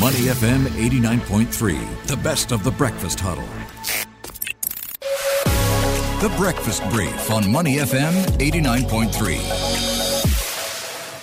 Money FM 89.3, the best of the breakfast huddle. The Breakfast Brief on Money FM 89.3.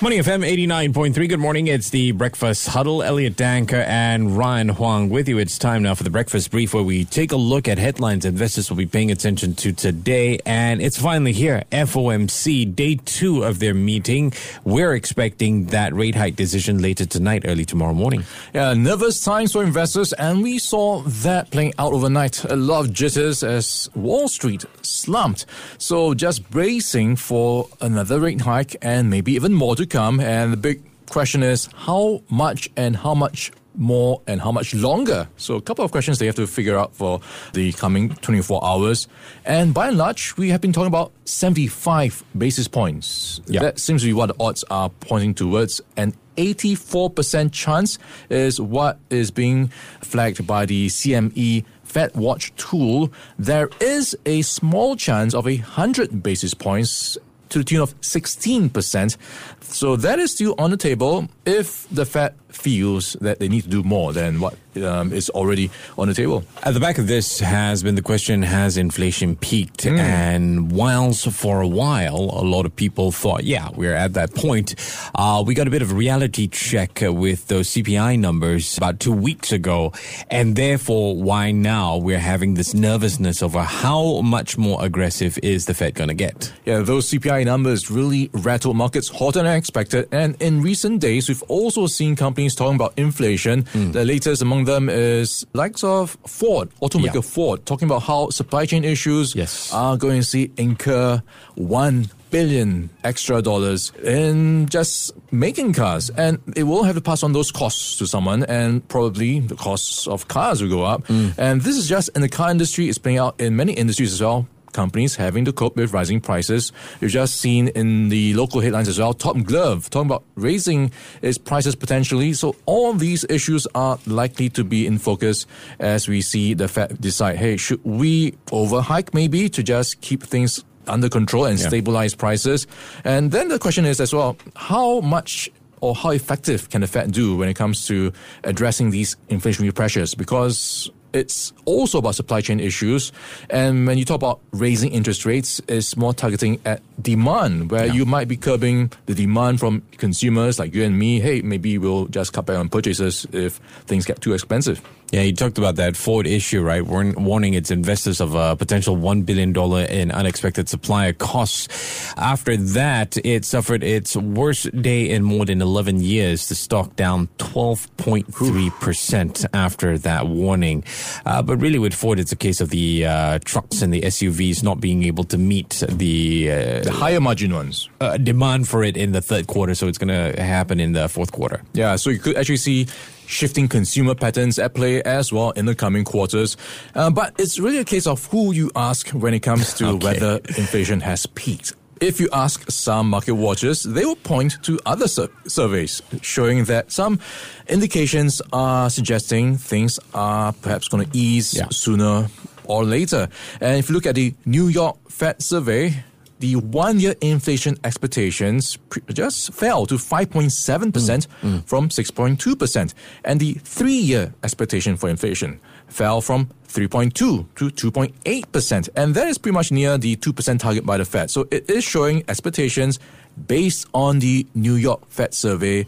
Money FM 89.3. Good morning. It's the Breakfast Huddle. Elliot Danker and Ryan Huang with you. It's time now for the Breakfast Brief where we take a look at headlines investors will be paying attention to today. And it's finally here. FOMC, day two of their meeting. We're expecting that rate hike decision later tonight, early tomorrow morning. Yeah, nervous times for investors. And we saw that playing out overnight. A lot of jitters as Wall Street slumped. So just bracing for another rate hike and maybe even more to come. And the big question is how much and how much more and how much longer? So, a couple of questions they have to figure out for the coming 24 hours. And by and large, we have been talking about 75 basis points. Yeah. That seems to be what the odds are pointing towards. And 84% chance is what is being flagged by the CME Fed Watch tool. There is a small chance of a 100 basis points to the tune of 16%. So that is still on the table if the Fed feels that they need to do more than what um, is already on the table. At the back of this has been the question Has inflation peaked? Hmm. And whilst for a while, a lot of people thought, yeah, we're at that point, uh, we got a bit of a reality check with those CPI numbers about two weeks ago. And therefore, why now we're having this nervousness over how much more aggressive is the Fed going to get? Yeah, those CPI numbers really rattled markets hotter than expected. And in recent days, we've also seen companies talking about inflation. Hmm. The latest among them is likes of Ford, automaker Yeah. Ford, talking about how supply chain issues Yes. are going to see incur one billion extra dollars in just making cars and it will have to pass on those costs to someone and probably the costs of cars will go up Hmm. and this is just in the car industry it's playing out in many industries as well companies having to cope with rising prices. You've just seen in the local headlines as well, Top Glove talking about raising its prices potentially. So all these issues are likely to be in focus as we see the Fed decide, hey, should we overhike maybe to just keep things under control and Yeah. stabilize prices? And then the question is as well, how much or how effective can the Fed do when it comes to addressing these inflationary pressures? Because it's also about supply chain issues. And when you talk about raising interest rates, it's more targeting at demand, where you might be curbing the demand from consumers like you and me. Hey, maybe we'll just cut back on purchases if things get too expensive. Yeah, you talked about that Ford issue, right? Warn, warning its investors of a potential $1 billion in unexpected supplier costs. After that, it suffered its worst day in more than 11 years. The stock down 12.3% after that warning. Uh, but really, with Ford, it's a case of the uh, trucks and the SUVs not being able to meet the, uh, The higher margin ones. uh, demand for it in the third quarter. So it's going to happen in the fourth quarter. Yeah, so you could actually see shifting consumer patterns at play as well in the coming quarters. Uh, but it's really a case of who you ask when it comes to Okay. whether inflation has peaked. If you ask some market watchers, they will point to other sur- surveys showing that some indications are suggesting things are perhaps going to ease Yeah. sooner or later. And if you look at the New York Fed survey, the one year inflation expectations just fell to 5.7% mm. mm. from 6.2%. And the three year expectation for inflation fell from 3.2 to 2.8%. And that is pretty much near the 2% target by the Fed. So it is showing expectations based on the New York Fed survey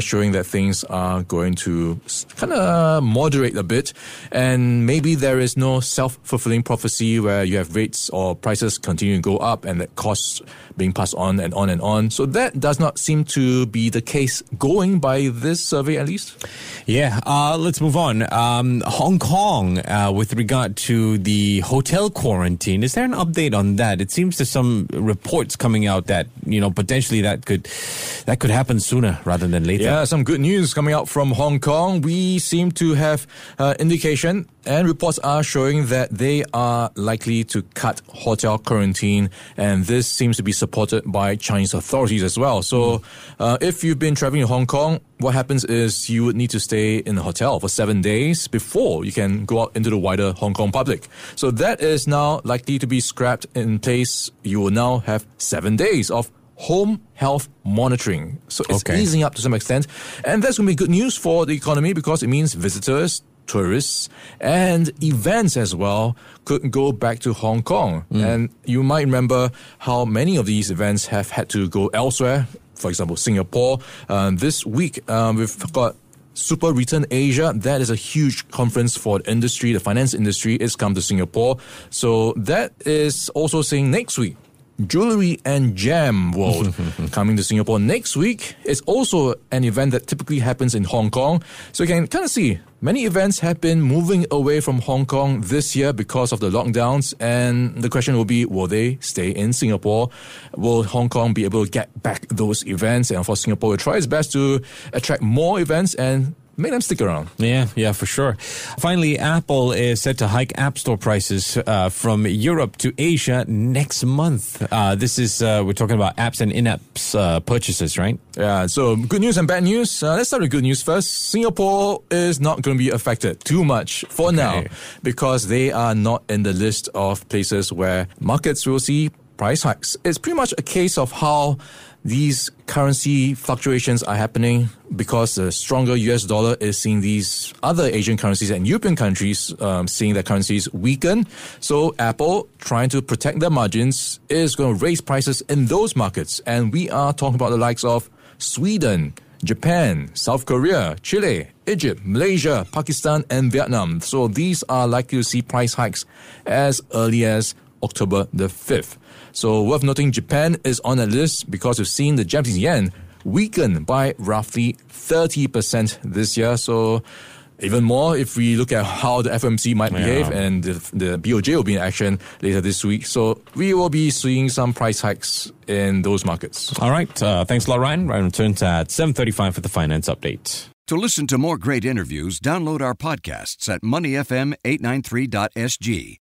showing that things are going to kind of moderate a bit. And maybe there is no self fulfilling prophecy where you have rates or prices continue to go up and that costs being passed on and on and on. So that does not seem to be the case going by this survey at least. Yeah, uh, let's move on. Um, Hong Kong, uh, with regard to the hotel quarantine, is there an update on that? It seems there's some reports coming out that you know potentially that could that could happen sooner rather than later. Yeah, some good news coming out from Hong Kong. We seem to have uh, indication and reports are showing that they are likely to cut hotel quarantine, and this seems to be supported by Chinese authorities as well. So, uh, if you've been traveling to Hong Kong, what happens is you would need to stay in a hotel for seven days before you can go out into the wider Hong Kong public. So that is now likely to be scrapped in place. You will now have seven days of home health monitoring. So it's Okay. easing up to some extent. And that's going to be good news for the economy because it means visitors, tourists, and events as well could go back to Hong Kong. And you might remember how many of these events have had to go elsewhere. For example, Singapore. Um, this week, um, we've got SuperReturn Asia, that is a huge conference for the industry, the finance industry. It's come to Singapore. So that is also saying next week. Jewelry and Gem World coming to Singapore next week. It's also an event that typically happens in Hong Kong. So you can kind of see many events have been moving away from Hong Kong this year because of the lockdowns. And the question will be will they stay in Singapore? Will Hong Kong be able to get back those events? And for Singapore, will try its best to attract more events and make them stick around. Yeah, yeah, for sure. Finally, Apple is set to hike App Store prices uh, from Europe to Asia next month. Uh, this is, uh, we're talking about apps and in apps uh, purchases, right? Yeah, so good news and bad news. Uh, let's start with good news first. Singapore is not going to be affected too much for now because they are not in the list of places where markets will see price hikes. It's pretty much a case of how these currency fluctuations are happening because the stronger US dollar is seeing these other Asian currencies and European countries um, seeing their currencies weaken. So Apple, trying to protect their margins, is going to raise prices in those markets. And we are talking about the likes of Sweden, Japan, South Korea, Chile, Egypt, Malaysia, Pakistan, and Vietnam. So these are likely to see price hikes as early as October the 5th. So worth noting, Japan is on the list because we've seen the Japanese yen weaken by roughly 30% this year. So even more if we look at how the FMC might behave and the, the BOJ will be in action later this week. So we will be seeing some price hikes in those markets. All right. Uh, thanks a lot, Ryan. Ryan returns at 7.35 for the finance update. To listen to more great interviews, download our podcasts at moneyfm893.sg